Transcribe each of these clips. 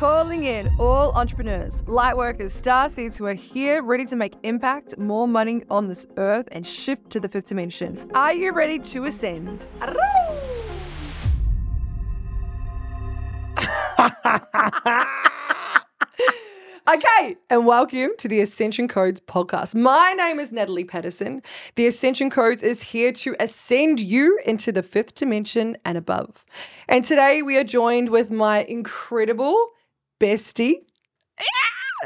Calling in all entrepreneurs, light workers, star seeds who are here ready to make impact, more money on this earth, and shift to the fifth dimension. Are you ready to ascend? Okay, and welcome to the Ascension Codes podcast. My name is Natalie Paterson. The Ascension Codes is here to ascend you into the fifth dimension and above. And today we are joined with my incredible bestie,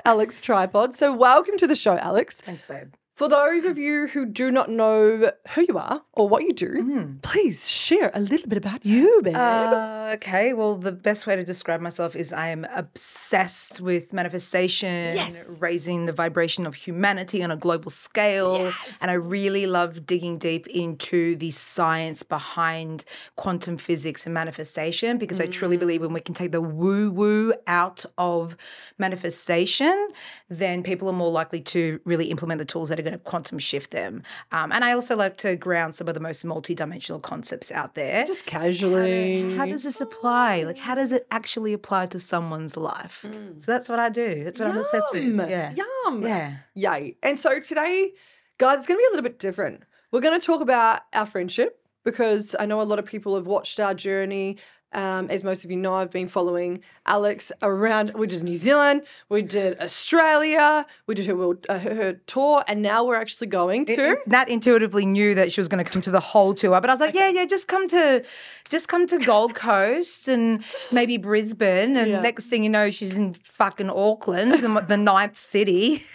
Alex Tripod. So, welcome to the show, Alex. Thanks, babe. For those of you who do not know who you are or what you do, please share a little bit about you, babe. Uh, okay, well, the best way to describe myself is I am obsessed with manifestation, Yes. raising the vibration of humanity on a global scale. And I really love digging deep into the science behind quantum physics and manifestation because I truly believe when we can take the woo woo out of manifestation, then people are more likely to really implement the tools that are going to quantum shift them. Um, and I also like to ground some of the most multidimensional concepts out there. Just casually. How does this apply? Like, how does it actually apply to someone's life? So that's what I do. That's what I'm obsessed with. Yeah. Yum. Yeah. Yay. And so today, guys, it's going to be a little bit different. We're going to talk about our friendship because I know a lot of people have watched our journey. Um, as most of you know, I've been following Alex around. We did New Zealand, we did Australia, we did her, world, uh, her, her tour, and now we're actually going to. Nat intuitively knew that she was going to come to the whole tour, but I was like, yeah, yeah, just come to, just come to Gold Coast and maybe Brisbane, and Yeah. next thing you know, she's in fucking Auckland, the the ninth city.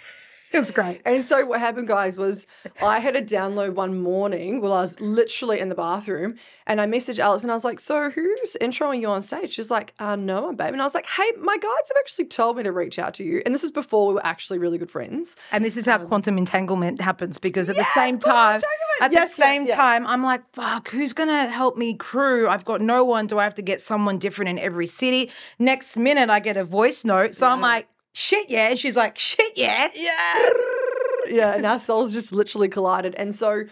It was great. And so what happened, guys, was I had a download one morning while I was literally in the bathroom, and I messaged Alex and I was like, "So who's introing you on stage?" She's like, "Uh, no one, babe." And I was like, "Hey, my guides have actually told me to reach out to you." And this is before we were actually really good friends. And this is how quantum entanglement happens because at Um, Yes, the same time, at Yes, the same yes. time, I'm like, fuck, who's gonna help me crew? I've got no one. Do I have to get someone different in every city? Next minute, I get a voice note. So I'm like, shit, yeah. She's like, shit, yeah. Yeah. yeah, and our souls just literally collided. And so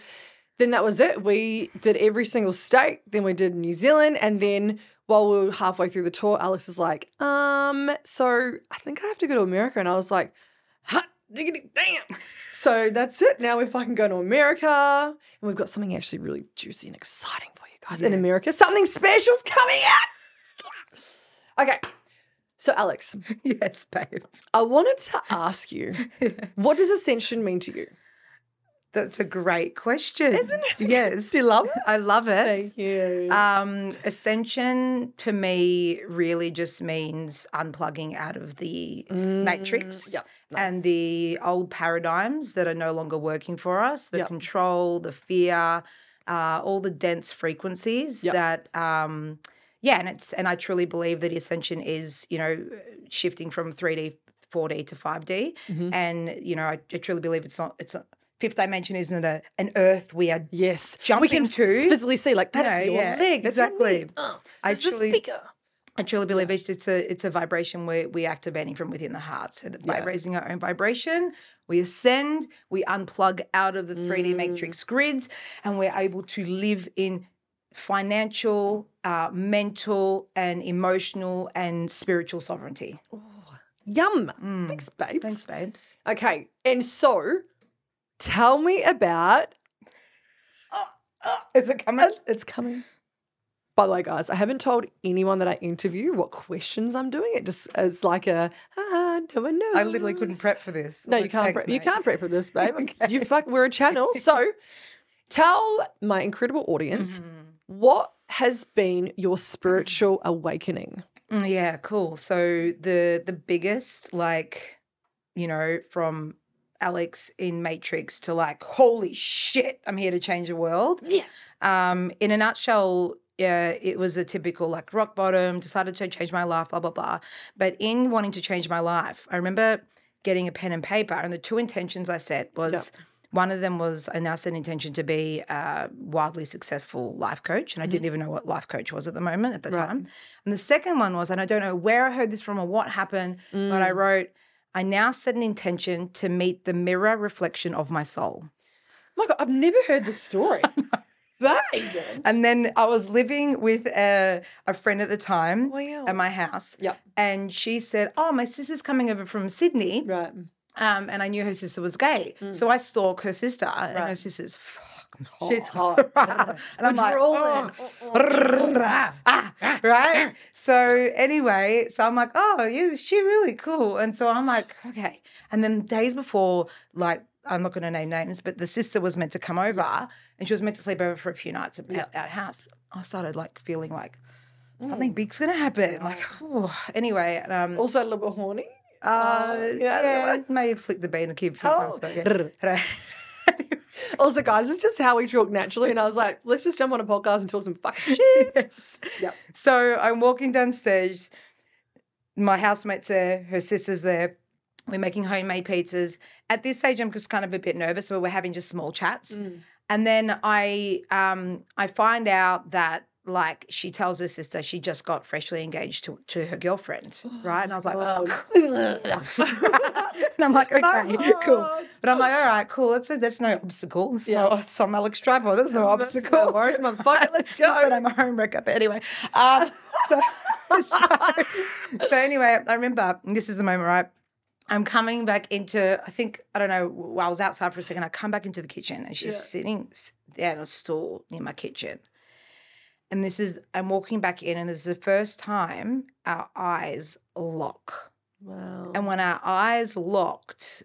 then that was it. We did every single state, then we did New Zealand, and then while we were halfway through the tour, Alex is like, um, so I think I have to go to America. And I was like, hot diggity damn. so that's it. Now we're fucking going to America. And we've got something actually really juicy and exciting for you guys in America. Something special's coming out. Okay. So Alex, yes, babe. I wanted to ask you, what does ascension mean to you? That's a great question. Isn't it? Yes. Do you love it? I love it. Thank you. Um, ascension to me really just means unplugging out of the matrix Mm, yep, and the old paradigms that are no longer working for us the Yep. control, the fear, uh, all the dense frequencies Yep. that. Um, yeah, and it's and I truly believe that ascension is you know shifting from three D, four D to five D, Mhm. and you know I, I truly believe it's not it's not fifth dimension isn't a an earth we are yes, jumping we can to. physically see like that No, is your yeah, leg. Your exactly. knee. Oh, I truly- speaker. I truly believe it's it's a it's a vibration we're we activating from within the heart. So that by Yeah. raising our own vibration, we ascend, we unplug out of the 3D Mm. matrix grids, and we're able to live in financial, uh, mental, and emotional and spiritual sovereignty. Yum. Mm. Thanks, babes. Thanks, babes. Okay, and so tell me about. Is it coming? It's coming. By the way, guys, I haven't told anyone that I interview what questions I'm doing. It just is like a ah, no one knows. I literally couldn't prep for this. No, you can't. "Thanks, prep. You can't prep for this, babe. Okay. You fuck. We're a channel. So, tell my incredible audience Mm-hmm. What has been your spiritual awakening. Mm, Yeah, cool. So the the biggest, like, you know, from Alex in Matrix to like, holy shit, I'm here to change the world. Yes. Um, in a nutshell, yeah, it was a typical like rock bottom, decided to change my life, blah, blah, blah. But in wanting to change my life, I remember getting a pen and paper, and the two intentions I set was one of them was I now set an intention to be a wildly successful life coach, and I didn't mm-hmm. even know what life coach was at the moment at the Right. time. And the second one was, and I don't know where I heard this from or what happened, but I mm. wrote, I now set an intention to meet the mirror reflection of my soul. My God, I've never heard this story. And then I was living with a, a friend at the time Wow. at my house. Yep. And she said, Oh, my sister's coming over from Sydney. Right. Um, and I knew her sister was gay. So I stalk her sister, and her sister's fucking hot. She's hot. and I'm like, oh, ah, right? So anyway, so I'm like, oh, yeah, she really cool. And so I'm like, okay. And then days before, like, I'm not going to name names, but the sister was meant to come over, and she was meant to sleep over for a few nights at, at our house. I started like feeling like something big's going to happen. Like, oh. anyway, um, Also a little bit horny. Uh, yeah, yeah, may have flicked the bean a few Oh. times. but yeah. Also, guys, it's just how we talk naturally. And I was like, let's just jump on a podcast and talk some fucking shit. Yes. Yep. So I'm walking downstairs. My housemate's there, her sister's there. We're making homemade pizzas. At this stage, I'm just kind of a bit nervous, so we're having just small chats. Mm. And then I um I find out that like she tells her sister she just got freshly engaged to, to her girlfriend, right? And I was like, oh. and I'm like, okay, cool. But I'm like, all right, cool. That's a, that's no obstacle. It's Yeah. some Alex Travel. That's no That's obstacle. no worries, motherfucker. Let's go. but I'm a homewrecker. But anyway, uh, so, so so anyway, I remember and this is the moment, right? I'm coming back into. I think I don't know. While I was outside for a second, I come back into the kitchen and she's Yeah. sitting there on a stool near my kitchen. And this is I'm walking back in, and this is the first time our eyes lock. Wow. And when our eyes locked,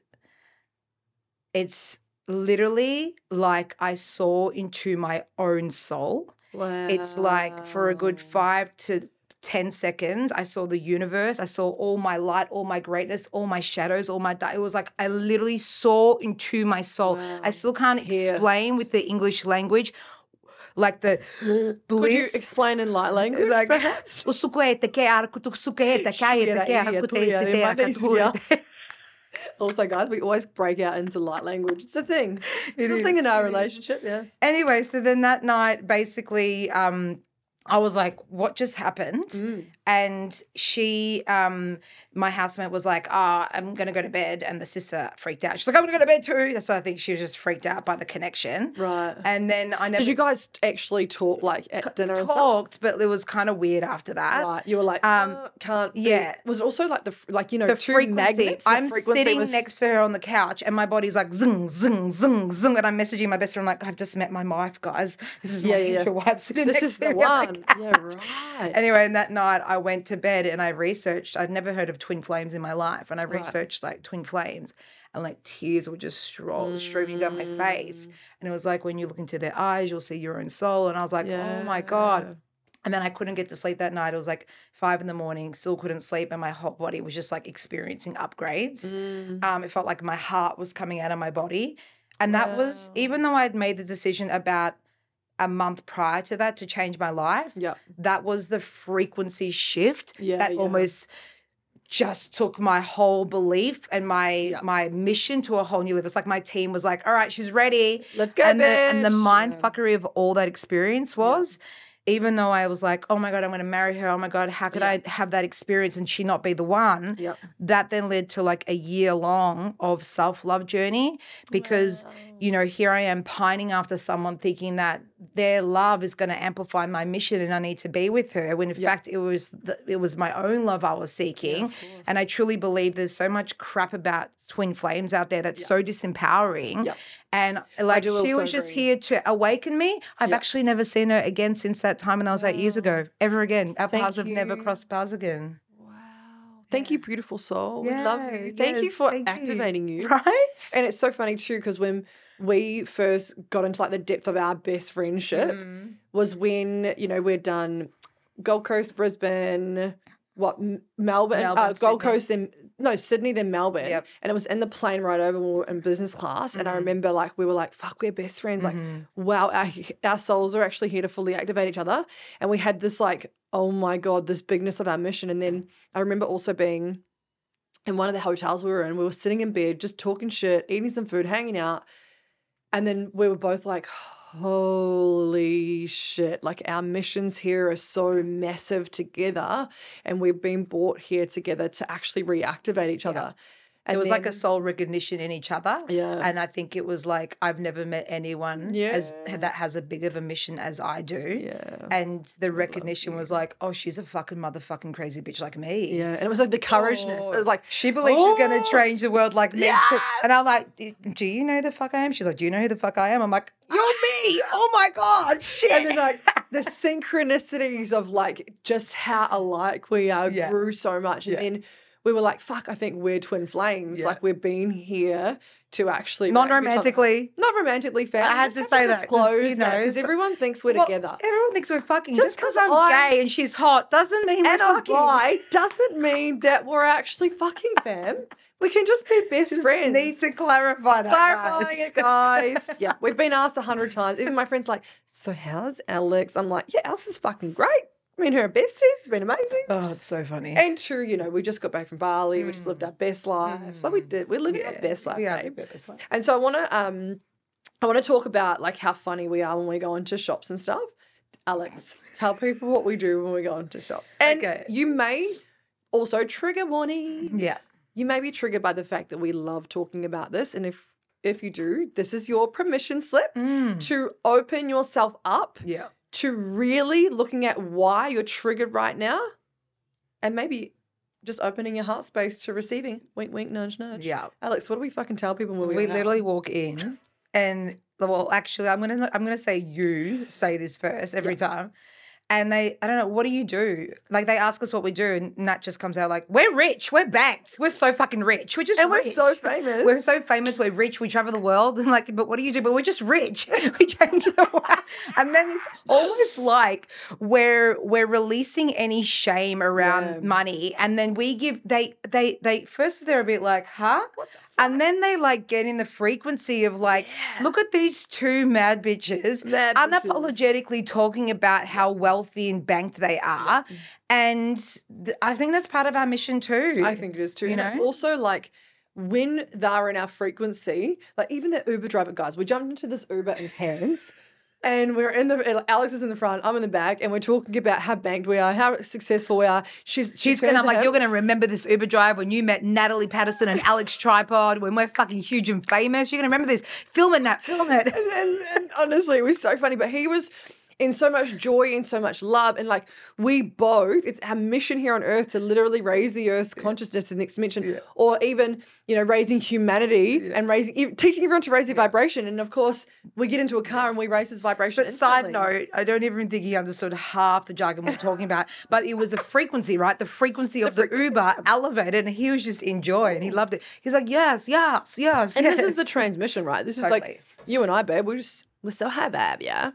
it's literally like I saw into my own soul. Wow. It's like for a good five to 10 seconds, I saw the universe. I saw all my light, all my greatness, all my shadows, all my. Di- it was like I literally saw into my soul. Wow. I still can't explain with the English language, like the bliss. Could you explain in light language, Like, perhaps? o suquete que ara kutu suquete caete que ara kute Tuya, se te katu- Also, guys, we always break out into light language. It's a thing. It It's a thing in our relationship, yes. Anyway, so then that night, basically, um, I was like, "What just happened?" Mm. And she, um, my housemate, was like, "Ah, I'm gonna go to bed," and the sister freaked out. She's like, "I'm gonna go to bed too." So I think she was just freaked out by the connection. Right. And then I never Did you guys actually talk like at dinner and stuff? talked, but it was kind of weird after that. Right. You were like, Um, um, can't. be- yeah. Was it also like the like you know the frequency. magnets? The I'm frequency sitting was- next to her on the couch, and my body's like zing, zing, zing, zing, and I'm messaging my best friend like, "I've just met my wife, guys. This is my Yeah, yeah, yeah. future wife sitting This next is to the one. Couch." Yeah, right. Anyway, and that night I went to bed and I researched. I'd never heard of twin flames in my life, and I Right. researched like twin flames, and like tears were just stroll, streaming down my face. Mm. And it was like when you look into their eyes, you'll see your own soul. And I was like, oh my god. And then I couldn't get to sleep that night. It was like five in the morning, still couldn't sleep, and my whole body was just like experiencing upgrades. Mm. Um, it felt like my heart was coming out of my body. And that was, even though I'd made the decision about a month prior to that to change my life, Yeah. that was the frequency shift Yeah, that yeah. almost just took my whole belief and my Yeah. my mission to a whole new level. It's like my team was like, all right, she's ready. Let's go, and the and the bitch. mind fuckery of all that experience was even though I was like, oh my God, I'm gonna marry her. Oh my God, how could Yeah. I have that experience and she not be the one? Yep. That then led to like a year long of self-love journey because you know, here I am pining after someone thinking that their love is going to amplify my mission and I need to be with her when in fact it was the, it was my own love I was seeking. and I truly believe there's so much crap about twin flames out there that's so disempowering. Yep. And like she also was just agree. here to awaken me. I've Yep. actually never seen her again since that time when that was eight years ago. Ever again. Our Thank paths have never crossed paths again. Wow. Thank you, beautiful soul. we love you. Thank you for thank you. activating you. Right? And it's so funny too because when we first got into like the depth of our best friendship Mm. was when you know we'd done Gold Coast, Brisbane, what Melbourne, Melbourne, uh, Gold Sydney. Coast, then no Sydney, then Melbourne, Yep. and it was in the plane ride over. We were in business class, and I Mm-hmm. remember like we were like, "Fuck, we're best friends." Like, wow, our our souls are actually here to fully activate each other, and we had this like, oh my god, this bigness of our mission. And then I remember also being in one of the hotels we were in, we were sitting in bed, just talking shit, eating some food, hanging out. And then we were both like, holy shit, like our missions here are so massive together. And we've been brought here together to actually reactivate each other. It was like a soul recognition in each other. Yeah. And I think it was like I've never met anyone as that has a big of a mission as I do. Yeah. And the recognition was like, oh, she's a fucking motherfucking crazy bitch like me. Yeah. And it was like the oh. courageness. It was like, She believes she's going "Oh, to change the world like me too. And I'm like, "Do- you know who the fuck I am? She's like, do you know who the fuck I am? I'm like, you're ah! me. Oh my God. Shit. And then like the synchronicities of like just how alike we are Yeah. grew so much. And Yeah. then we were like, fuck, I think we're twin flames. Yeah. Like we've been here to actually Not wrap each other- romantically. Not romantically, fam. I had to say that 'cause, disclose you know, because everyone thinks we're Well, together. Everyone thinks we're fucking. Just because I'm I- gay and she's hot doesn't mean we're And I'm fucking. bi doesn't mean that we're actually fucking fam. We can just be best Just friends. need to clarify that. Clarifying guys. it, guys. yeah, we've been asked a hundred times. Even my friends like, so how's Alex? I'm like, yeah, Alex is fucking great. I mean, her besties, it's been amazing. Oh, it's so funny. And true, you know, we just got back from Bali. We just lived our best life. Like we did, we're living our best life. Mm. We are babe. best life. And so I want to, um, I want to talk about like how funny we are when we go into shops and stuff. Alex, tell people what we do when we go into shops. And Okay. you may also trigger warning Yeah. you may be triggered by the fact that we love talking about this and if if you do this is your permission slip to open yourself up Yeah. To really looking at why you're triggered right now and maybe just opening your heart space to receiving wink wink nudge nudge Yeah. alex what do we fucking tell people when we, We go out? literally walk in, and well, actually, I'm gonna I'm gonna say you say this first every time. And they, I don't know, what do you do? Like they ask us what we do, and Nat just comes out like, "We're rich, we're banked, we're so fucking rich, we're just And we're so famous. We're so famous, we're rich, we travel the world." And like, but what do you do? But we're just rich. we change the world, and then it's almost like we're we're releasing any shame around Yeah. money, and then we give they they they first they're a bit like, "Huh." And then they like get in the frequency of like, look at these two mad bitches, Mad bitches. unapologetically talking about how wealthy and banked they are. And th- I think that's part of our mission too. I think it is too. You and it's also like when they're in our frequency, like even the Uber driver guys, we jumped into this Uber in hands. And we're in the Alex is in the front, I'm in the back, and we're talking about how banked we are, how successful we are. She's She's gonna, I'm like, you're gonna remember this Uber drive when you met Natalie Paterson and Alex Tripod when we're fucking huge and famous. You're gonna remember this. Film it, Nat, film it. and, and, and honestly, it was so funny. But he was in so much joy and so much love. And like we both, it's our mission here on earth to literally raise the earth's consciousness to the next dimension, or even, you know, raising humanity and raising, teaching everyone to raise their vibration. And of course, we get into a car and we raise his vibration. So, side note, I don't even think he understood half the jargon we're talking about, but it was a frequency, right? The frequency of the, Uber elevated, and he was just in joy and he loved it. He's like, yes, yes, yes. And yes. this is the transmission, right? This is like you and I, babe. We're just we're so high vibe, yeah.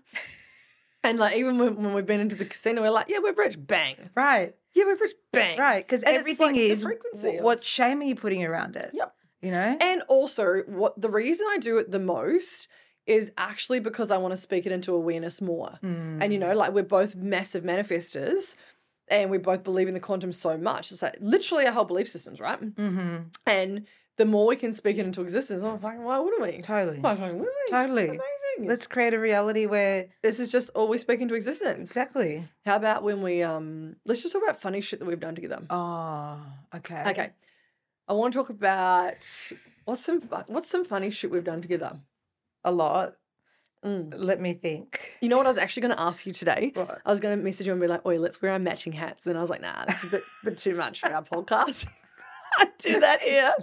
And like even when, when we've been into the casino, we're like, yeah, we're rich, bang. right, Yeah, we're rich, bang. right, because everything like is frequency of- what shame are you putting around it? Yep. You know, And also, what the reason I do it the most is actually because I want to speak it into awareness more. And you know, like we're both massive manifestors, and we both believe in the quantum so much. It's like literally our whole belief systems, right? mm-hmm. And the more we can speak it into existence, I'm like, why wouldn't we? totally, Why fucking wouldn't we? totally. Amazing. Let's create a reality where this is just all we speak into existence. exactly. How about when we um let's just talk about funny shit that we've done together. Oh, okay, Okay. I want to talk about what's some what's some funny shit we've done together. a lot. Mm. Let me think. You know what I was actually going to ask you today? What? I was going to message you and be like, "Oi, let's wear our matching hats." And I was like, "Nah, that's a bit, bit too much for our podcast." I do that here.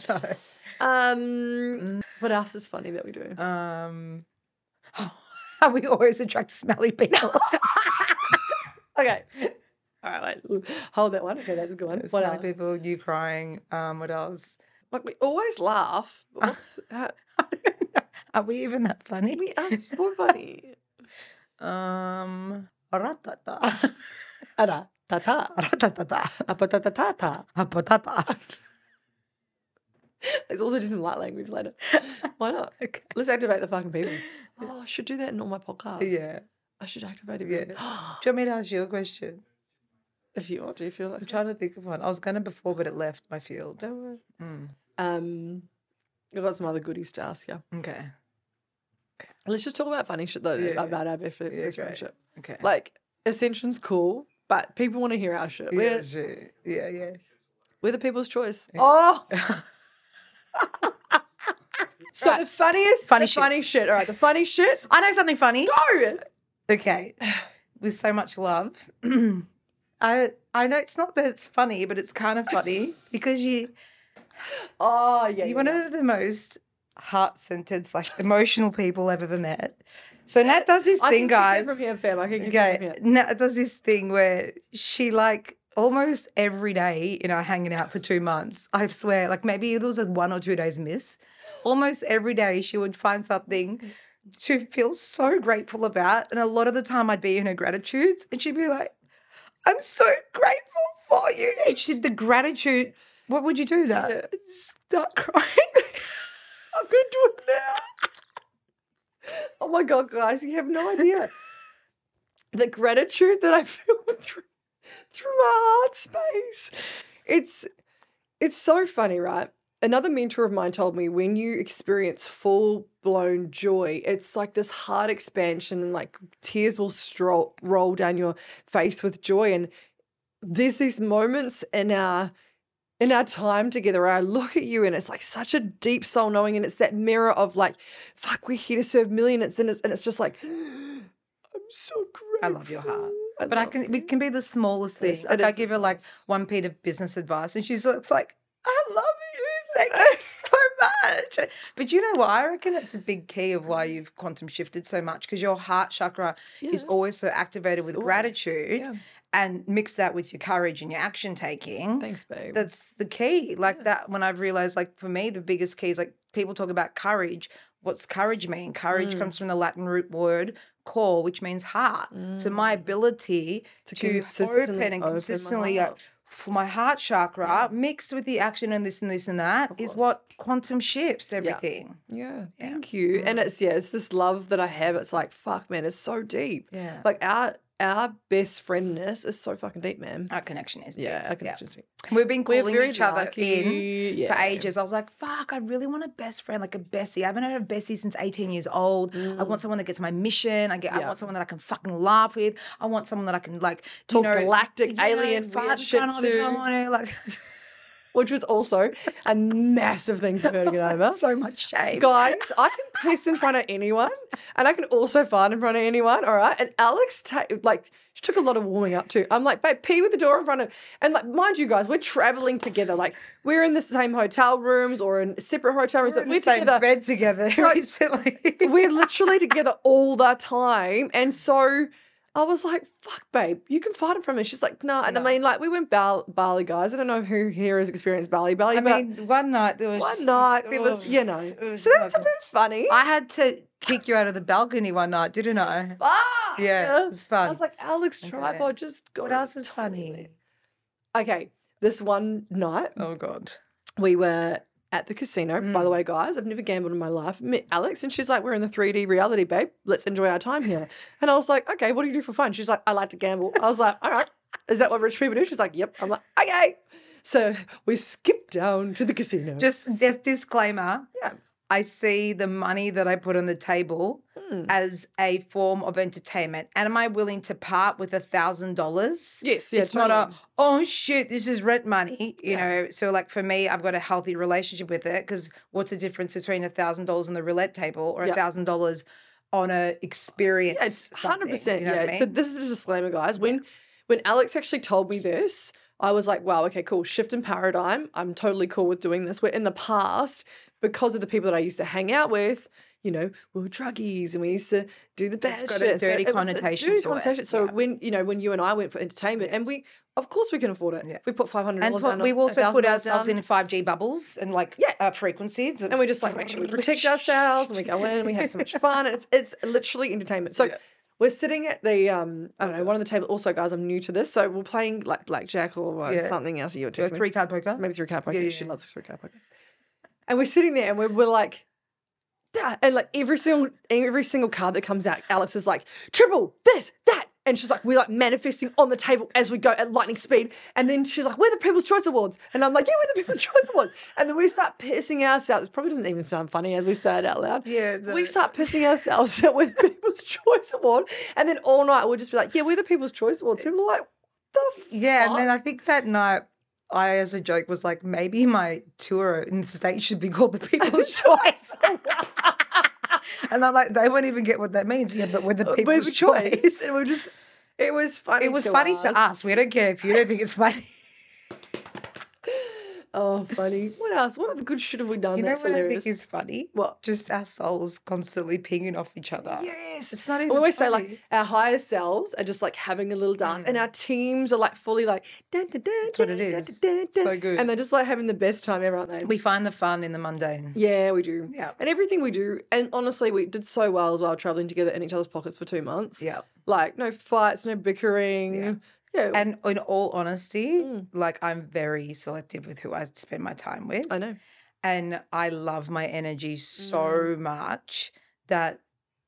Um, what else is funny that we do? Um, how we always attract smelly people. Okay. All right, wait. Hold that one. Okay, that's a good one. What smelly else? people, you crying. Um, what else? Like we always laugh. What's how, Are we even that funny? we are so funny? Um. Apatata. Let's also do some light language later. Why not? Okay. Let's activate the fucking people. Oh, I should do that in all my podcasts. Yeah. I should activate it. Yeah. Do you want me to ask you a question? if you want to, feel you I'm like. trying to think of one. I was gonna before, but it left my field. Don't worry. Mm. Um, I've got some other goodies to ask you. Okay. okay. Let's just talk about funny shit though Yeah. about our best great. friendship. Okay. Like Ascension's cool, but people want to hear our shit. yeah, We're shit. yeah, yeah. we're the people's choice. Oh, So the funniest, Funny the shit. funny shit. All right, the funny shit. I know something funny. Go. Okay. With so much love. I I know it's not that it's funny, but it's kind of funny because you Oh yeah. you're one of the most heart-centered slash emotional people I've ever met. So Nat does this I thing, guys. From here, fam. I can Okay. Nat does this thing where she like almost every day, you know, hanging out for two months. I swear, like maybe there was a one or two days miss. Almost every day she would find something to feel so grateful about. And a lot of the time I'd be in her gratitudes and she'd be like, I'm so grateful for you. And she'd the gratitude, what would you do that? Start crying. I'm gonna do it now. Oh my god, guys, you have no idea. the gratitude that I feel through through my heart space. It's it's so funny, right? Another mentor of mine told me when you experience full blown joy, it's like this heart expansion and like tears will stroll, roll down your face with joy. And there's these moments in our in our time together where I look at you and it's like such a deep soul knowing and it's that mirror of like, fuck, we're here to serve millions and it's and it's just like I'm so grateful. I love your heart. But I can it can be the smallest thing. Yes, Like I give her like one piece of business advice and she's it's like, I love you. Thank you so much. But you know what? I reckon it's a big key of why you've quantum shifted so much because your heart chakra is always so activated with Always. gratitude Yeah. and mix that with your courage and your action taking. Thanks, babe. That's the key. Like that when I've realized like for me the biggest key is like people talk about courage. What's courage mean? Courage Mm. comes from the Latin root word core, which means heart. So my ability To to, consistently open and open my consistently uh, heart. for my heart chakra mixed with the action and this and this and that is course. what quantum shifts everything. Yeah, thank you. And it's yeah, it's this love that I have. It's like fuck, man, it's so deep. Yeah. Like our our best friendness is so fucking deep, man. Our connection is deep. Yeah, our connection's deep. We've been calling each other lucky. in Yeah. for ages. I was like, fuck, I really want a best friend, like a Bessie. I haven't had a Bessie since 18 years old. I want someone that gets my mission. I get I Mm. Want someone that I can fucking laugh with. I want someone that I can like Talk you know, galactic know, alien weird shit if I to. want to, like Which was also a massive thing for her to get over. so much shame. Guys, I can piss in front of anyone, and I can also fart in front of anyone. All right, and Alex, ta- like, she took a lot of warming up too. I'm like, babe, pee with the door in front of, and like, mind you, guys, we're traveling together. Like, we're in the same hotel rooms or in separate hotel rooms. We're in we're the same together. bed together Right. recently. we're literally together all the time, and so. I was like, fuck, babe, you can in front of me. She's like, nah. And I mean, like, we went Bal- Bali, guys. I don't know who here has experienced Bali, Bali, I mean, one night there was one just- night there was, oh, you know. was So that's a bit funny. I had to kick you out of the balcony one night, didn't I? Fuck! Yeah, it was fun. I was like, Alex Okay. Tripod just got What it else is funny? Okay, this one night Oh God. we were at the casino. By Mm. the way, guys, I've never gambled in my life. Met Alex, and she's like, "We're in the 3D reality, babe. Let's enjoy our time here." And I was like, "Okay, what do you do for fun?" She's like, "I like to gamble." I was like, "All right, is that what rich people do?" She's like, "Yep." I'm like, "Okay." So we skipped down to the casino. Just just disclaimer. yeah, I see the money that I put on the table Mm. as a form of entertainment. And am I willing to part with a thousand dollars? yes, yeah. it's not a oh shit this is rent money you Yeah. know so like for me i've got a healthy relationship with it because what's the difference between a thousand dollars on the roulette table or a thousand dollars on a experience Yeah, it's hundred percent. you know Yeah. I So this is a disclaimer, guys. When when Alex actually told me this, I was like, wow, okay, cool. Shift in paradigm. I'm totally cool with doing this. Where in the past, because of the people that I used to hang out with, you know, we were druggies and we used to do the bad got a. So dirty a connotation dirty to it. So yeah. when you know when you and I went for entertainment, and we of course we can afford it. Yeah. We put five hundred dollars down. we've also put ourselves down. in 5g bubbles and like Yeah. uh, frequencies and we just like make sure we protect ourselves and we go in and we have so much fun it's it's literally entertainment. So Yeah. we're sitting at the um I don't know one of the table. Also, guys, I'm new to this, so we're playing like blackjack or uh, Yeah. something else. You're three card poker maybe three card poker. Yeah, She yeah. loves three card poker. And we're sitting there and we're, we're like. "Dah," And like every single every single card that comes out, Alex is like triple this that, and she's like we're like manifesting on the table as we go at lightning speed. And then she's like, "We're the People's Choice Awards," and I'm like, "Yeah, we're the People's Choice Awards." And then we start pissing ourselves. It probably doesn't even sound funny as we say it out loud. Yeah, we start pissing ourselves that we're the People's Choice Award, and then all night we'll just be like, "Yeah, we're the People's Choice Awards." People are like, "The yeah and then i think that night I, as a joke, was like, maybe my tour in the States should be called the People's Choice. and I'm like, they won't even get what that means. Yeah, but we're the uh, People's choice. Choice. We're just, it was funny. It was to funny us. to us. We don't care if you don't think it's funny. Oh, funny. What else? What other good shit have we done? You know That's what I think is funny? What? Just our souls constantly pinging off each other. Yes. It's not even I always say like our higher selves are just like having a little dance, and our teams are like fully like dun, dun, dun, That's what it dun, So good. and they're just like having the best time ever, aren't they? we find the fun in the mundane. yeah, we do. Yeah. and everything we do, and honestly, we did so well as well traveling together in each other's pockets for two months. Yeah. like no fights, no bickering. Yeah. Yeah, And in all honesty, Mm. like I'm very selective with who I spend my time with. I know. and I love my energy so Mm. much that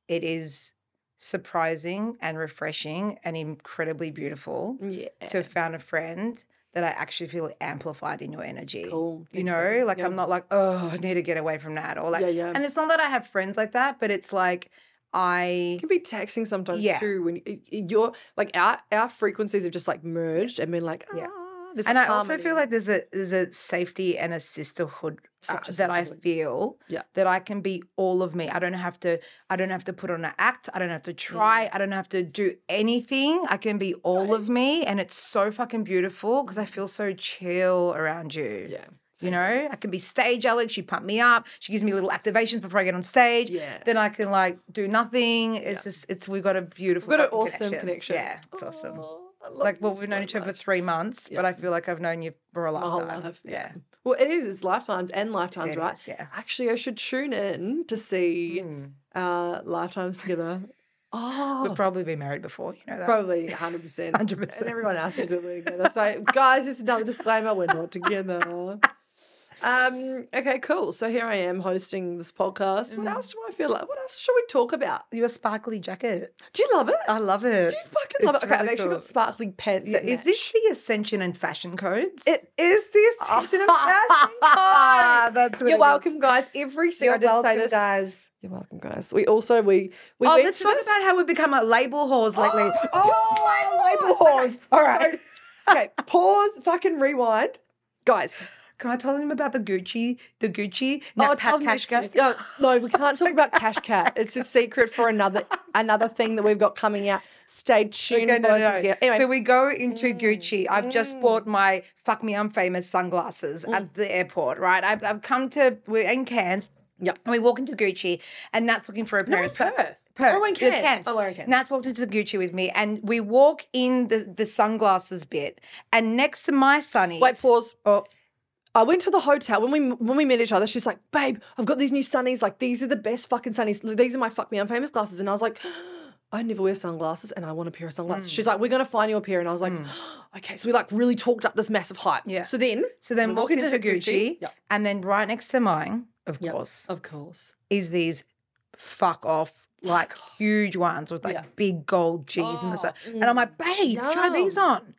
it is surprising and refreshing and incredibly beautiful Yeah, to have found a friend that I actually feel amplified in your energy. cool. You know, like Yeah. I'm not like, oh, I need to get away from that. Or like, Yeah, yeah. and it's not that I have friends like that, but it's like I It can be taxing sometimes Yeah. too when you're like our our frequencies have just like merged and been like Yeah. ah, there's and I also feel like there's a there's a safety and a sisterhood uh, a that I feel Yeah. that I can be all of me. I don't have to I don't have to put on an act. I don't have to try. I don't have to do anything. I can be all of me and it's so fucking beautiful because I feel so chill around you. yeah. You know, I can be stage Alex. She pump me up. She gives me little activations before I get on stage. Yeah. Then I can like do nothing. It's just it's we've got a beautiful We've got an awesome connection. Yeah, it's awesome I love like well we've known so each other for three months but i feel like i've known you for a My whole lifetime life. yeah Well, it is. It's lifetimes and lifetimes, It right? is, yeah. Actually, I should tune in to see Mm. uh, lifetimes together. Oh, we've probably been married before you know that Probably 100%. 100%. And everyone else is really together. So, guys, just another disclaimer we're not together. Um, okay, cool. So here I am hosting this podcast. Mm. What else do I feel like? What else should we talk about? your sparkly jacket Do you love it? i love it do you fucking love it's it? Okay, I've really actually cool. got sparkly pants. That is match. this the ascension and fashion codes It is the ascension of fashion. Ah, code. that's what You're it is. welcome, guys. Every single you're I did say welcome this. guys You're welcome, guys. We also we we oh went let's to talk this- about how we've become a label whores lately Oh, label whores all right okay, pause. Fucking rewind, guys. Can i tell them about the gucci the gucci Oh, Nat tell Pat this Kashka? shit. No, we can't talk about Cash Cat. It's a secret for another another thing that we've got coming out. Stay tuned. Okay, no, no, and no. girls. Anyway, So we go into mm, Gucci. I've Mm. just bought my fuck me, I'm famous sunglasses at mm. the airport, right? I've, I've come to, we're in Cairns. Yep. And we walk into Gucci and Nat's looking for a pair No, of Perth. Perth. Oh, in uh, Yeah, Cairns. Oh, we're in Cairns. Nat's walked into Gucci with me and we walk in the, the sunglasses bit and next to my sunnies. wait, pause. Oh, I went to the hotel when we when we met each other. She's like, "Babe, I've got these new sunnies. Like these are the best fucking sunnies. These are my fuck me, I'm famous glasses." And I was like, "I never wear sunglasses, and I want a pair of sunglasses." Mm. She's like, "We're gonna find you a pair," and I was like, mm. "Okay." So we like really talked up this massive hype. Yeah. So then, so then walked into, into Gucci, Gucci. Yep. and then right next to mine, of Yep. course, of course, is these fuck off like huge ones with like Yeah. big gold G's and the Oh, stuff. And I'm like, babe, try these on.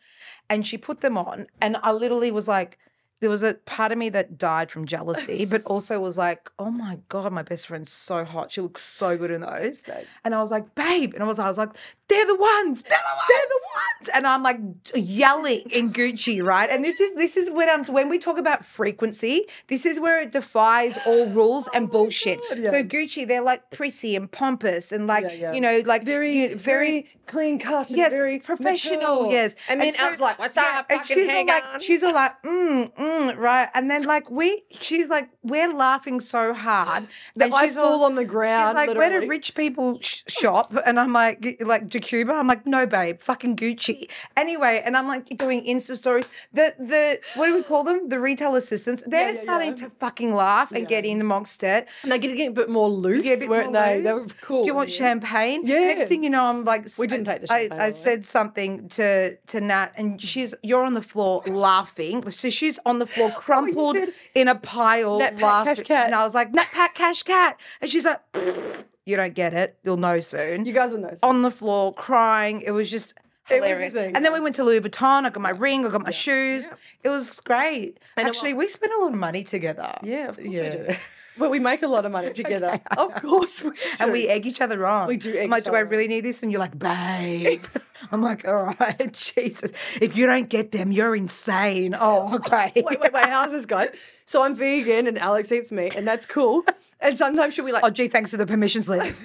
And she put them on, and I literally was like, there was a part of me that died from jealousy, but also was like, oh my God, my best friend's so hot. She looks so good in those. And I was like, babe. And I was, I was like, they're the ones. They're the ones. They're the ones. And I'm like yelling in Gucci, right? And this is this is when I'm when we talk about frequency, this is where it defies all rules and bullshit. God, yeah. So Gucci, they're like prissy and pompous and like, Yeah, yeah. you know, like very, you know, very clean cut. And yes, very professional. mature. Yes, And then so- I was like, "What's up? And she's all like, on." she's all like, mm, mm, right. And then like we, she's like, we're laughing so hard That I she's all- fall on the ground. She's like, where do literally. rich people sh- shop? And I'm like, like Jacuba. I'm like, no, babe, fucking Gucci. Anyway, and I'm like doing Insta stories. The the what do we call them? The retail assistants. They're yeah, starting yeah. to fucking laugh and get in amongst it. And they're getting a bit more loose, Yeah, bit weren't they? They loose. were cool. Do you want champagne? Yeah. Next thing you know, I'm like, We didn't take the I- champagne, I, way. said something to to Nat, and she's you're on the floor laughing. So she's on the floor, oh, crumpled said in a pile, Nat Pat. Cash Cat. And I was like, Nat Pat Cash Cat, and she's like, you don't get it. You'll know soon. You guys will know. on the floor crying. It was just It was hilarious. and then we went to Louis Vuitton. I got my ring. I got my shoes. It was great. And Actually, we spent a lot of money together. Yeah, of course we do. but we make a lot of money together. Of course, we and we egg each other on. We do egg I'm like, do I really need this? And you're like, babe. I'm like, all right, Jesus. If you don't get them, you're insane. Oh, okay. wait, wait, wait. How's this going? So I'm vegan, and Alex eats meat, and that's cool. And sometimes she'll be like, Oh, gee, thanks for the permission slip.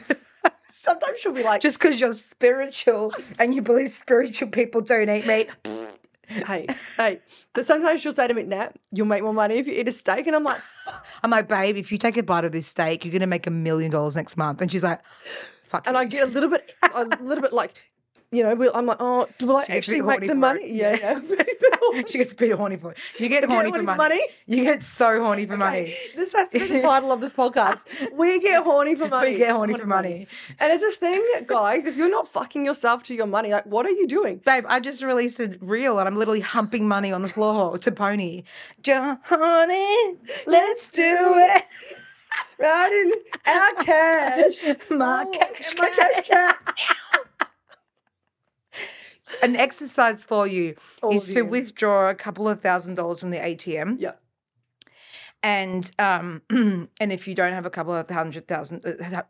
sometimes she'll be like, Just because you're spiritual and you believe spiritual people don't eat meat. Hey, hey. But sometimes she'll say to me, Nat, you'll make more money if you eat a steak. And I'm like, I'm like, babe, if you take a bite of this steak, you're gonna make a million dollars next month. And she's like, fuck. and you. I get a little bit, a little bit like, you know, we- I'm like, oh, will I actually make the money? it. Yeah, yeah. she gets a bit horny for it. You get horny, horny for money. money? You get so horny for money. This has to be the title of this podcast. We get horny for money. We get horny for money. And it's a thing, guys. If you're not fucking yourself to your money, like, what are you doing? Babe, I just released a reel and I'm literally humping money on the floor to Pony. Johnny, let's do it. Riding our cash. My Oh, cash, my cash, cash. An exercise for you All is to you. withdraw a couple of thousand dollars from the ATM. Yeah. And um, and if you don't have a couple of hundred thousand uh,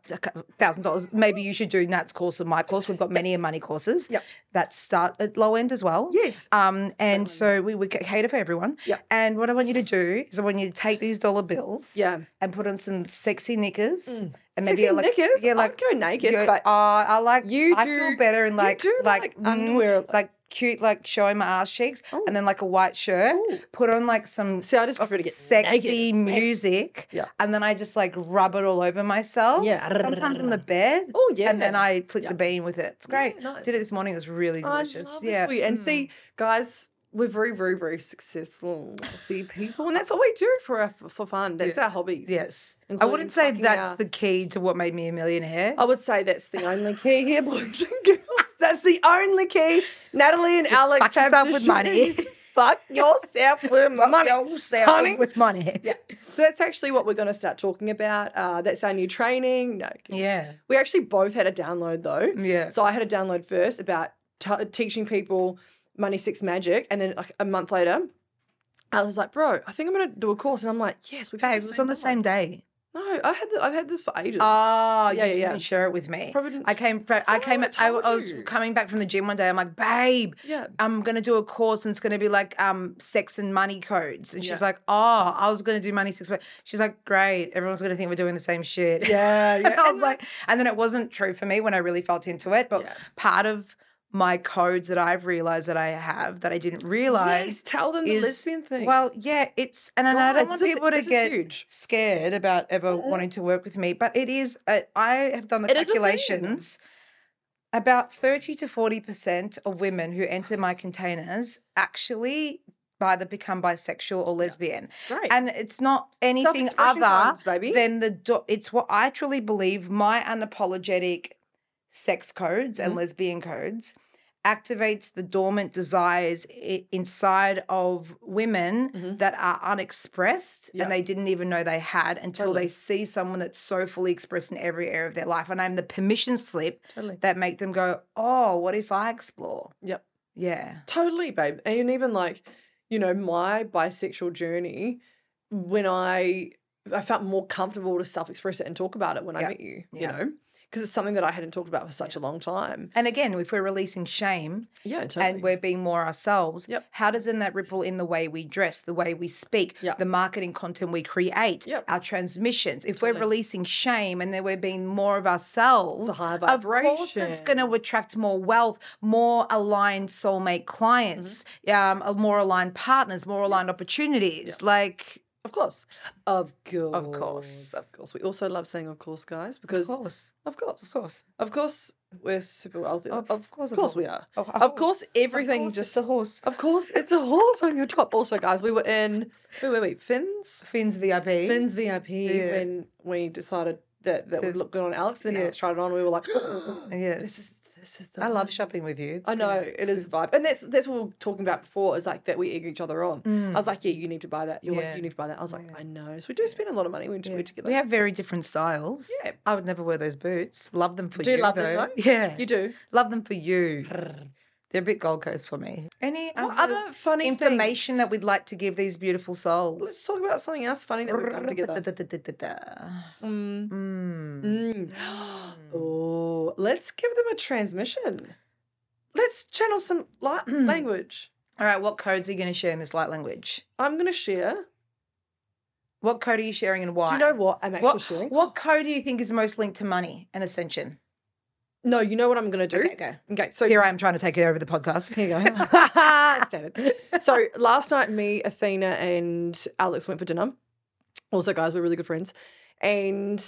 thousand dollars, maybe you should do Nat's course or my course. We've got many a money courses Yep. that start at low end as well. Yes. Um, and so we, we cater for everyone. Yep. And what I want you to do is I want you to take these dollar bills. Yeah. And put on some sexy knickers. And Sexy like, knickers? Yeah, I'd like go naked, go- but uh, I like you I feel better in like do like underwear. like cute like showing my ass cheeks and then like a white shirt. Ooh. Put on like some See, I just prefer to get sexy naked. music. Yeah. And then I just like rub it all over myself. Yeah. Sometimes on the bed. Oh, yeah. And then I flick the bean with it. It's great. nice. Did it this morning. It was really delicious. yeah. this for you. And see, mm. guys, we're very, very, very successful, people, and that's uh, what we do for our, for fun. That's our hobbies. Yes. I wouldn't say that's our- the key to what made me a millionaire. I would say that's the only key here, boys and girls. That's the only key. Natalie and Alex fuck have yourself with money. fuck yourself with money. Yourself honey. with money. Yeah. So that's actually what we're going to start talking about. Uh, that's our new training. No, Yeah. we actually both had a download though. Yeah. So I had a download first about t- teaching people money six magic, and then like a month later, I was like, "Bro, I think I'm going to do a course," and I'm like, "Yes, we've had it was on the download." same day. No, I had th- I've had this for ages. Oh, you Yeah, yeah, didn't yeah. share it with me. Probably didn't- I came. pra- I came. I I, I was you. coming back from the gym one day. I'm like, babe, yeah. I'm gonna do a course and it's gonna be like um sex and money codes. And she's Yeah. like, oh, I was gonna do money sex. But she's like, great. Everyone's gonna think we're doing the same shit. Yeah, yeah. And I was like, and then it wasn't true for me when I really felt into it. But Yeah. part of my codes that I've realized that I have that I didn't realize Yes, tell them the lesbian thing. Well, yeah, it's and, I don't want is- people to get huge. scared about ever wanting to work with me, but it is. Uh, I have done the It is a thing. calculations. About thirty to forty percent of women who enter my containers actually either become bisexual or lesbian, Great. and it's not anything other baby. than the. Do- it's what I truly believe. My unapologetic sex codes Mm-hmm. and lesbian codes activates the dormant desires i- inside of women that are unexpressed Mm-hmm. And they didn't even know they had until Totally. they see someone that's so fully expressed in every area of their life and I'm the permission slip Totally. that make them go oh what if I explore Yep. yeah Totally, babe. And even like, you know, my bisexual journey, when I I felt more comfortable to self-express it and talk about it when I met you, you know, because it's something that I hadn't talked about for such a long time. and again if we're releasing shame Yeah, totally. and we're being more ourselves Yep. how does then that ripple in the way we dress the way we speak Yep. the marketing content we create Yep. our transmissions if we're releasing shame and then we're being more of ourselves of course it's going to attract more wealth more aligned soulmate clients Mm-hmm. um, more aligned partners more aligned opportunities like of course. Of course. course. Of course. We also love saying of course, guys, because of course of course. of course Of course, we're super wealthy. Of- Of, of course, of of course, we are. Of- Of, of course, everything course, just. a horse Of course, it's a horse on your top. Also, guys, we were in. Wait, wait, wait. Fins? Finn's vip Fins VIP Yeah. when we decided that that would look good on Alex. Then Yeah. Alex tried it on. We were like, yes this is this is the. i love shopping with you It's I know good. it is a vibe, and that's that's what we were talking about before. Is like that we egg each other on. I was like, yeah, you need to buy that. You're Mm. Yeah. like, you need to buy that. I was like, I know. So we do spend a lot of money when Yeah. we're together. We have very different styles. Yeah. I would never wear those boots. Love them for you. Do you. you love them, though. though? Yeah. You do. Love them for you. They're a bit Gold Coast for me. Any What other, other funny information that we'd like to give these beautiful souls? Let's talk about something else funny that we've done together. Mm. Mm. oh, let's give them a transmission. Let's channel some light language. All right, what codes are you going to share in this light language? I'm going to share. What code are you sharing and why? Do you know what I'm actually what, sharing? what code do you think is most linked to money and ascension? No, you know what I'm going to do. Okay, go. Okay, so Here I am trying to take it over the podcast. Here you go. Standard. So last night, me, Athena, and Alex went for dinner. Also, guys, we're really good friends. And